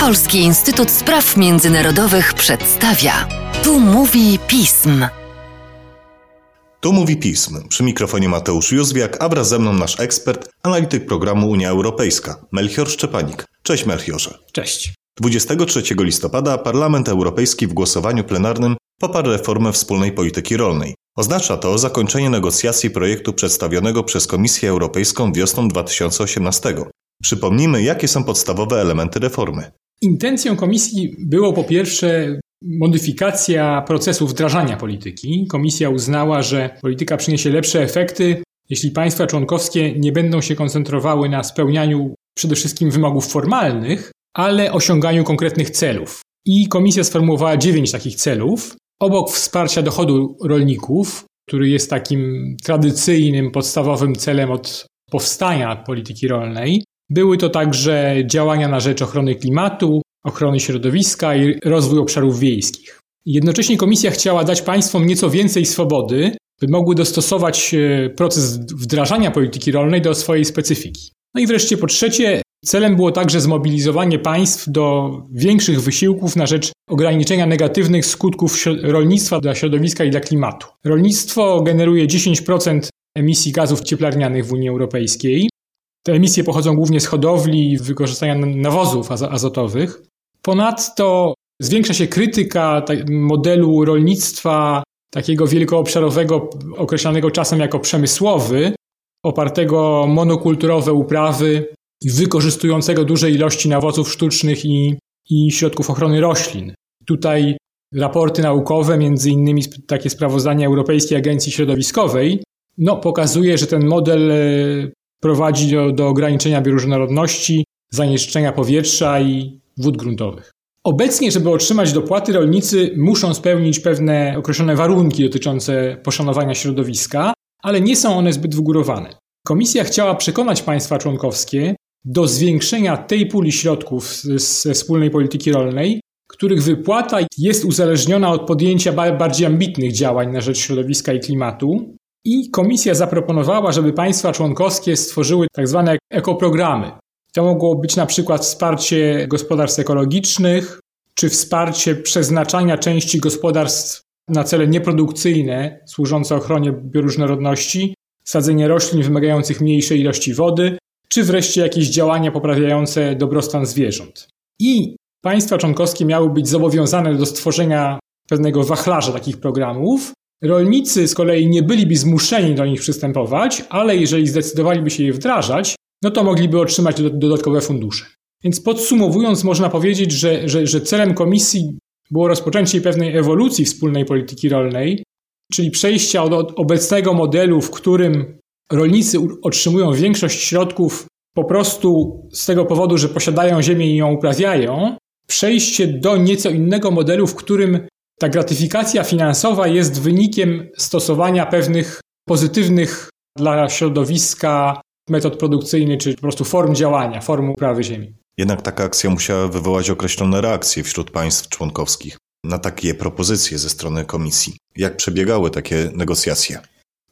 Polski Instytut Spraw Międzynarodowych przedstawia. Tu mówi pism. Tu mówi pism. Przy mikrofonie Mateusz Józwiak, a wraz ze mną nasz ekspert, analityk programu Unia Europejska, Melchior Szczepanik. Cześć Melchiorze. Cześć. 23 listopada Parlament Europejski w głosowaniu plenarnym poparł reformę wspólnej polityki rolnej. Oznacza to zakończenie negocjacji projektu przedstawionego przez Komisję Europejską wiosną 2018. Przypomnijmy, jakie są podstawowe elementy reformy. Intencją komisji było po pierwsze modyfikacja procesu wdrażania polityki. Komisja uznała, że polityka przyniesie lepsze efekty, jeśli państwa członkowskie nie będą się koncentrowały na spełnianiu przede wszystkim wymogów formalnych, ale osiąganiu konkretnych celów. I komisja sformułowała dziewięć takich celów. Obok wsparcia dochodu rolników, który jest takim tradycyjnym, podstawowym celem od powstania polityki rolnej, były to także działania na rzecz ochrony klimatu, ochrony środowiska i rozwój obszarów wiejskich. Jednocześnie komisja chciała dać państwom nieco więcej swobody, by mogły dostosować e, proces wdrażania polityki rolnej do swojej specyfiki. No i wreszcie po trzecie, celem było także zmobilizowanie państw do większych wysiłków na rzecz ograniczenia negatywnych skutków rolnictwa dla środowiska i dla klimatu. Rolnictwo generuje 10% emisji gazów cieplarnianych w Unii Europejskiej, te emisje pochodzą głównie z hodowli i wykorzystania nawozów azotowych. Ponadto zwiększa się krytyka modelu rolnictwa takiego wielkoobszarowego, określanego czasem jako przemysłowy, opartego monokulturowe uprawy wykorzystującego duże ilości nawozów sztucznych i, i środków ochrony roślin. Tutaj raporty naukowe, między innymi takie sprawozdania Europejskiej Agencji Środowiskowej, no, pokazuje, że ten model e, prowadzi do, do ograniczenia bioróżnorodności, zanieczyszczenia powietrza i wód gruntowych. Obecnie, żeby otrzymać dopłaty, rolnicy muszą spełnić pewne określone warunki dotyczące poszanowania środowiska, ale nie są one zbyt wygórowane. Komisja chciała przekonać państwa członkowskie do zwiększenia tej puli środków ze wspólnej polityki rolnej, których wypłata jest uzależniona od podjęcia bardziej ambitnych działań na rzecz środowiska i klimatu, i komisja zaproponowała, żeby państwa członkowskie stworzyły tak zwane ekoprogramy. To mogło być na przykład wsparcie gospodarstw ekologicznych, czy wsparcie przeznaczania części gospodarstw na cele nieprodukcyjne służące ochronie bioróżnorodności, sadzenie roślin wymagających mniejszej ilości wody, czy wreszcie jakieś działania poprawiające dobrostan zwierząt. I państwa członkowskie miały być zobowiązane do stworzenia pewnego wachlarza takich programów, Rolnicy z kolei nie byliby zmuszeni do nich przystępować, ale jeżeli zdecydowaliby się je wdrażać, no to mogliby otrzymać dodatkowe fundusze. Więc podsumowując, można powiedzieć, że, że, że celem komisji było rozpoczęcie pewnej ewolucji wspólnej polityki rolnej, czyli przejścia od, od obecnego modelu, w którym rolnicy otrzymują większość środków po prostu z tego powodu, że posiadają ziemię i ją uprawiają, przejście do nieco innego modelu, w którym ta gratyfikacja finansowa jest wynikiem stosowania pewnych pozytywnych dla środowiska metod produkcyjnych, czy po prostu form działania, form uprawy ziemi. Jednak taka akcja musiała wywołać określone reakcje wśród państw członkowskich na takie propozycje ze strony komisji. Jak przebiegały takie negocjacje?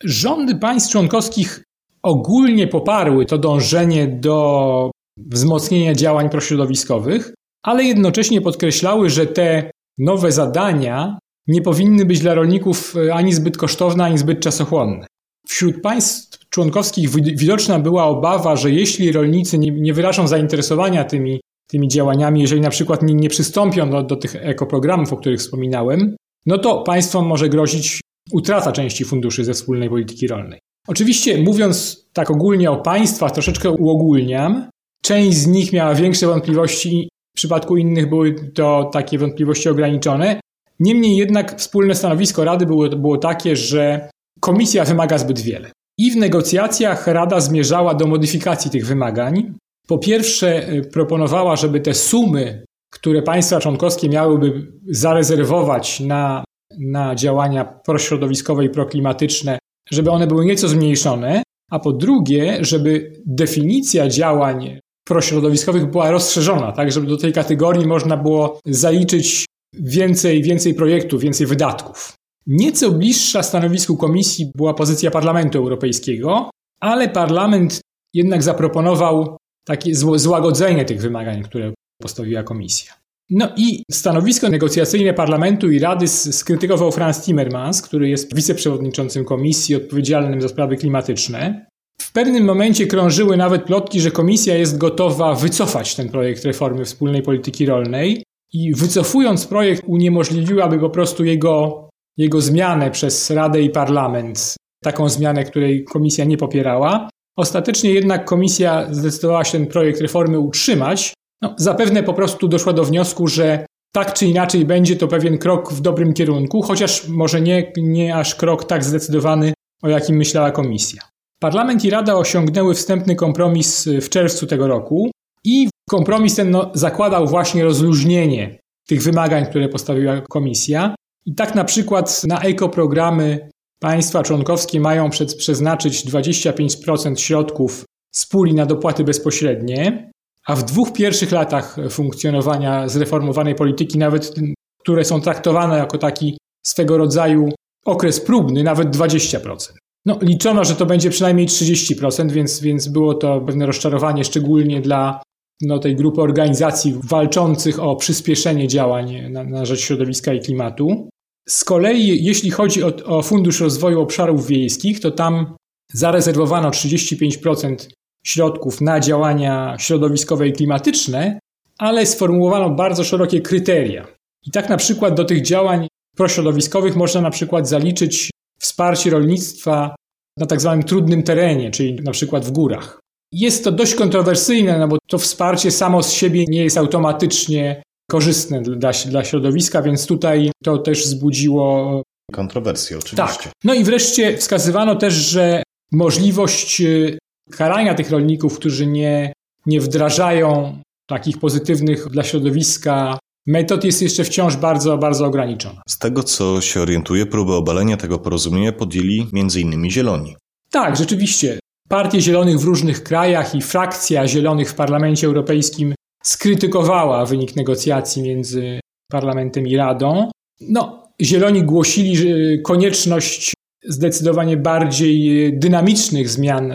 Rządy państw członkowskich ogólnie poparły to dążenie do wzmocnienia działań prośrodowiskowych, ale jednocześnie podkreślały, że te nowe zadania nie powinny być dla rolników e, ani zbyt kosztowne, ani zbyt czasochłonne. Wśród państw członkowskich widoczna była obawa, że jeśli rolnicy nie, nie wyrażą zainteresowania tymi, tymi działaniami, jeżeli na przykład nie, nie przystąpią do, do tych ekoprogramów, o których wspominałem, no to państwom może grozić utrata części funduszy ze wspólnej polityki rolnej. Oczywiście, mówiąc tak ogólnie o państwach, troszeczkę uogólniam, część z nich miała większe wątpliwości przypadku innych były to takie wątpliwości ograniczone. Niemniej jednak wspólne stanowisko Rady było, było takie, że Komisja wymaga zbyt wiele. I w negocjacjach Rada zmierzała do modyfikacji tych wymagań. Po pierwsze, y, proponowała, żeby te sumy, które państwa członkowskie miałyby zarezerwować na, na działania prośrodowiskowe i proklimatyczne, żeby one były nieco zmniejszone, a po drugie, żeby definicja działań prośrodowiskowych była rozszerzona, tak, żeby do tej kategorii można było zaliczyć więcej, więcej projektów, więcej wydatków. Nieco bliższa stanowisku komisji była pozycja Parlamentu Europejskiego, ale parlament jednak zaproponował takie złagodzenie tych wymagań, które postawiła komisja. No i stanowisko negocjacyjne Parlamentu i Rady skrytykował Franz Timmermans, który jest wiceprzewodniczącym komisji odpowiedzialnym za sprawy klimatyczne. W pewnym momencie krążyły nawet plotki, że komisja jest gotowa wycofać ten projekt reformy wspólnej polityki rolnej i wycofując projekt uniemożliwiłaby po prostu jego, jego zmianę przez Radę i Parlament, taką zmianę, której komisja nie popierała. Ostatecznie jednak komisja zdecydowała się ten projekt reformy utrzymać. No, zapewne po prostu doszła do wniosku, że tak czy inaczej będzie to pewien krok w dobrym kierunku, chociaż może nie, nie aż krok tak zdecydowany, o jakim myślała komisja. Parlament i Rada osiągnęły wstępny kompromis w czerwcu tego roku i kompromis ten no, zakładał właśnie rozluźnienie tych wymagań, które postawiła komisja. I tak na przykład na ekoprogramy państwa członkowskie mają przed, przeznaczyć 25% środków z puli na dopłaty bezpośrednie, a w dwóch pierwszych latach funkcjonowania zreformowanej polityki, nawet które są traktowane jako taki swego rodzaju okres próbny, nawet 20%. No, liczono, że to będzie przynajmniej 30%, więc, więc było to pewne rozczarowanie, szczególnie dla no, tej grupy organizacji walczących o przyspieszenie działań na, na rzecz środowiska i klimatu. Z kolei, jeśli chodzi o, o Fundusz Rozwoju Obszarów Wiejskich, to tam zarezerwowano 35% środków na działania środowiskowe i klimatyczne, ale sformułowano bardzo szerokie kryteria. I tak na przykład do tych działań prośrodowiskowych można na przykład zaliczyć wsparcie rolnictwa na tak zwanym trudnym terenie, czyli na przykład w górach. Jest to dość kontrowersyjne, no bo to wsparcie samo z siebie nie jest automatycznie korzystne dla, dla środowiska, więc tutaj to też wzbudziło kontrowersje, oczywiście. Tak. No i wreszcie wskazywano też, że możliwość y, karania tych rolników, którzy nie, nie wdrażają takich pozytywnych dla środowiska metod jest jeszcze wciąż bardzo, bardzo ograniczona. Z tego, co się orientuje, próbę obalenia tego porozumienia podjęli m.in. Zieloni. Tak, rzeczywiście. Partie Zielonych w różnych krajach i frakcja Zielonych w Parlamencie Europejskim skrytykowała wynik negocjacji między Parlamentem i Radą. No, Zieloni głosili konieczność zdecydowanie bardziej dynamicznych zmian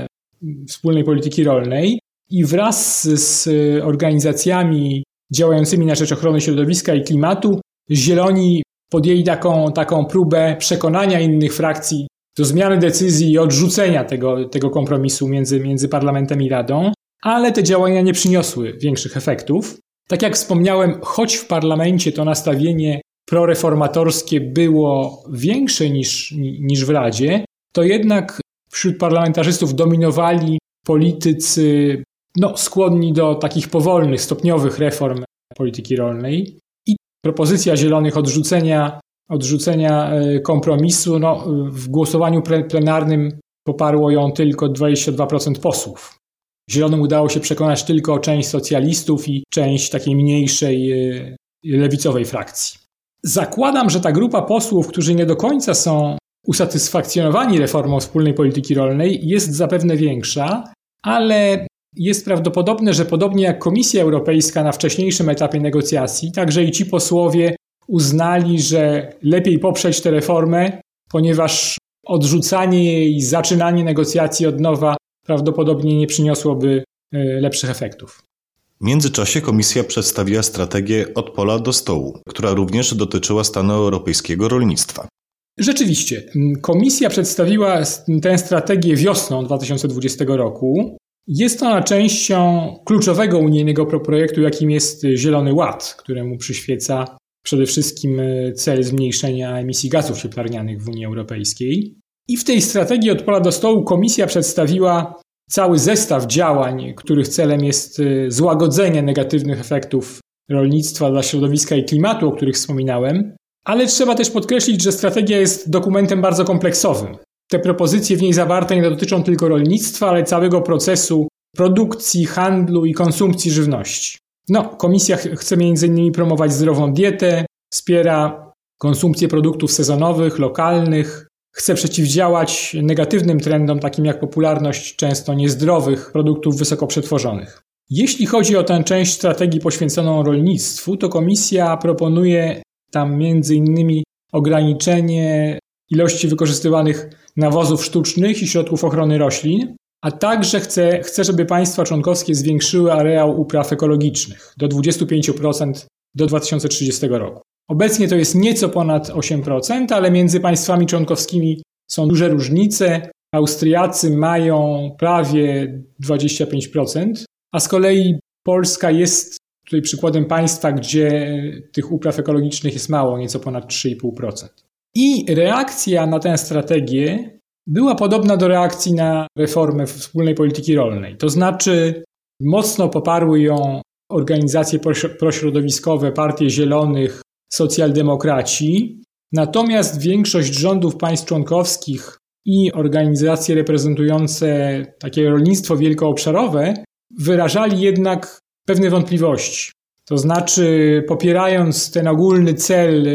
wspólnej polityki rolnej i wraz z organizacjami działającymi na rzecz ochrony środowiska i klimatu, Zieloni podjęli taką, taką próbę przekonania innych frakcji do zmiany decyzji i odrzucenia tego, tego kompromisu między, między Parlamentem i Radą, ale te działania nie przyniosły większych efektów. Tak jak wspomniałem, choć w parlamencie to nastawienie proreformatorskie było większe niż, niż w Radzie, to jednak wśród parlamentarzystów dominowali politycy no, skłonni do takich powolnych, stopniowych reform polityki rolnej. I propozycja Zielonych odrzucenia, odrzucenia e, kompromisu, no, w głosowaniu plenarnym poparło ją tylko 22% posłów. Zielonym udało się przekonać tylko część socjalistów i część takiej mniejszej e, lewicowej frakcji. Zakładam, że ta grupa posłów, którzy nie do końca są usatysfakcjonowani reformą wspólnej polityki rolnej, jest zapewne większa, ale jest prawdopodobne, że podobnie jak Komisja Europejska na wcześniejszym etapie negocjacji, także i ci posłowie uznali, że lepiej poprzeć tę reformę, ponieważ odrzucanie jej, zaczynanie negocjacji od nowa prawdopodobnie nie przyniosłoby e, lepszych efektów. W międzyczasie komisja przedstawiła strategię od pola do stołu, która również dotyczyła stanu europejskiego rolnictwa. Rzeczywiście, komisja przedstawiła tę strategię wiosną 2020 roku. Jest ona częścią kluczowego unijnego projektu, jakim jest Zielony Ład, któremu przyświeca przede wszystkim e, cel zmniejszenia emisji gazów cieplarnianych w Unii Europejskiej. I w tej strategii od pola do stołu komisja przedstawiła cały zestaw działań, których celem jest e, złagodzenie negatywnych efektów rolnictwa dla środowiska i klimatu, o których wspominałem. Ale trzeba też podkreślić, że strategia jest dokumentem bardzo kompleksowym. Te propozycje w niej zawarte nie dotyczą tylko rolnictwa, ale całego procesu produkcji, handlu i konsumpcji żywności. No, komisja chce m.in. promować zdrową dietę, wspiera konsumpcję produktów sezonowych, lokalnych, chce przeciwdziałać negatywnym trendom, takim jak popularność często niezdrowych produktów wysoko przetworzonych. Jeśli chodzi o tę część strategii poświęconą rolnictwu, to komisja proponuje tam m.in. ograniczenie ilości wykorzystywanych nawozów sztucznych i środków ochrony roślin, a także chce, chce, żeby państwa członkowskie zwiększyły areał upraw ekologicznych do 25% do 2030 roku. Obecnie to jest nieco ponad 8%, ale między państwami członkowskimi są duże różnice. Austriacy mają prawie 25%, a z kolei Polska jest tutaj przykładem państwa, gdzie tych upraw ekologicznych jest mało, nieco ponad 3,5%. I reakcja na tę strategię była podobna do reakcji na reformę wspólnej polityki rolnej. To znaczy, mocno poparły ją organizacje prośrodowiskowe, partie zielonych, socjaldemokraci, natomiast większość rządów państw członkowskich i organizacje reprezentujące takie rolnictwo wielkoobszarowe wyrażali jednak pewne wątpliwości. To znaczy, popierając ten ogólny cel,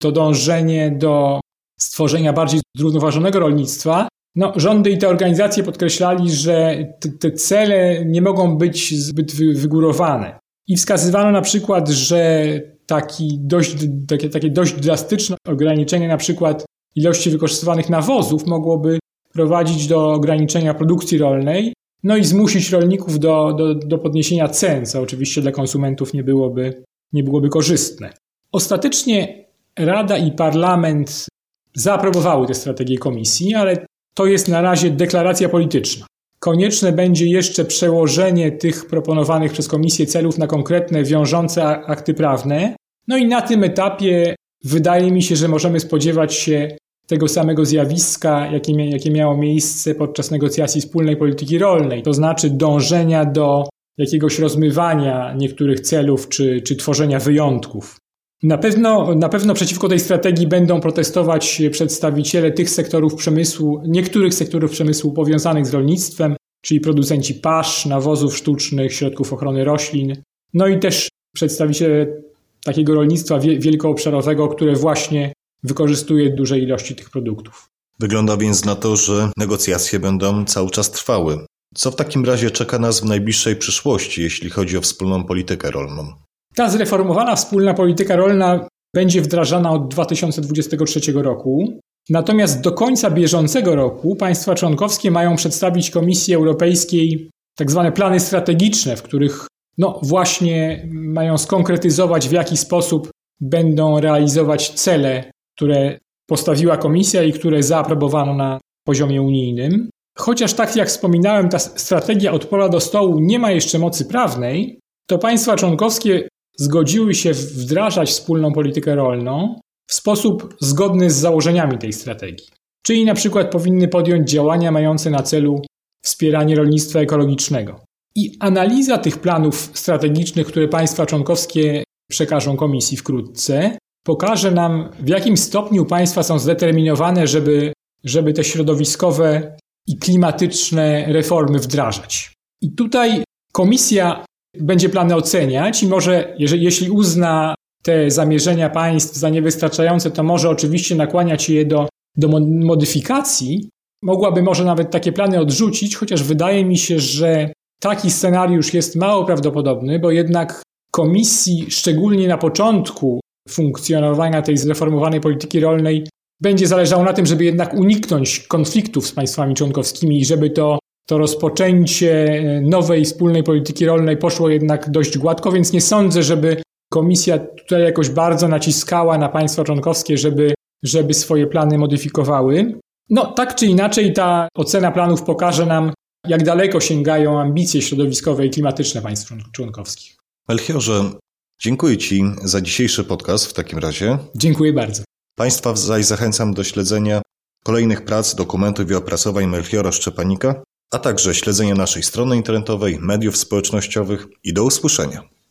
to dążenie do stworzenia bardziej zrównoważonego rolnictwa, no, rządy i te organizacje podkreślali, że te, cele nie mogą być zbyt wygórowane. I wskazywano na przykład, że taki dość, takie, takie dość drastyczne ograniczenie na przykład ilości wykorzystywanych nawozów mogłoby prowadzić do ograniczenia produkcji rolnej, no i zmusić rolników do, do, do podniesienia cen, co oczywiście dla konsumentów nie byłoby, nie byłoby korzystne. Ostatecznie Rada i Parlament zaaprobowały tę strategię komisji, ale to jest na razie deklaracja polityczna. Konieczne będzie jeszcze przełożenie tych proponowanych przez Komisję celów na konkretne, wiążące akty prawne. No i na tym etapie wydaje mi się, że możemy spodziewać się tego samego zjawiska, jakie, jakie miało miejsce podczas negocjacji wspólnej polityki rolnej, to znaczy dążenia do jakiegoś rozmywania niektórych celów czy, czy tworzenia wyjątków. Na pewno, na pewno przeciwko tej strategii będą protestować przedstawiciele tych sektorów przemysłu, niektórych sektorów przemysłu powiązanych z rolnictwem, czyli producenci pasz, nawozów sztucznych, środków ochrony roślin, no i też przedstawiciele takiego rolnictwa wielkoobszarowego, które właśnie wykorzystuje duże ilości tych produktów. Wygląda więc na to, że negocjacje będą cały czas trwały. Co w takim razie czeka nas w najbliższej przyszłości, jeśli chodzi o wspólną politykę rolną? Ta zreformowana wspólna polityka rolna będzie wdrażana od 2023 roku. Natomiast do końca bieżącego roku państwa członkowskie mają przedstawić Komisji Europejskiej tak zwane plany strategiczne, w których no właśnie mają skonkretyzować, w jaki sposób będą realizować cele, które postawiła Komisja i które zaaprobowano na poziomie unijnym. Chociaż tak jak wspominałem, ta strategia od pola do stołu nie ma jeszcze mocy prawnej, to państwa członkowskie zgodziły się wdrażać wspólną politykę rolną w sposób zgodny z założeniami tej strategii. Czyli na przykład powinny podjąć działania mające na celu wspieranie rolnictwa ekologicznego. I analiza tych planów strategicznych, które państwa członkowskie przekażą komisji wkrótce, pokaże nam, w jakim stopniu państwa są zdeterminowane, żeby, żeby te środowiskowe i klimatyczne reformy wdrażać. I tutaj komisja będzie plany oceniać i może, jeżeli, jeśli uzna te zamierzenia państw za niewystarczające, to może oczywiście nakłaniać je do, do modyfikacji. Mogłaby może nawet takie plany odrzucić, chociaż wydaje mi się, że taki scenariusz jest mało prawdopodobny, bo jednak komisji, szczególnie na początku funkcjonowania tej zreformowanej polityki rolnej, będzie zależało na tym, żeby jednak uniknąć konfliktów z państwami członkowskimi i żeby to to rozpoczęcie nowej wspólnej polityki rolnej poszło jednak dość gładko, więc nie sądzę, żeby komisja tutaj jakoś bardzo naciskała na państwa członkowskie, żeby, żeby swoje plany modyfikowały. No, tak czy inaczej, ta ocena planów pokaże nam, jak daleko sięgają ambicje środowiskowe i klimatyczne państw członkowskich. Melchiorze, dziękuję Ci za dzisiejszy podcast w takim razie. Dziękuję bardzo. Państwa zaś zachęcam do śledzenia kolejnych prac, dokumentów i opracowań Melchiora Szczepanika a także śledzenie naszej strony internetowej, mediów społecznościowych i do usłyszenia.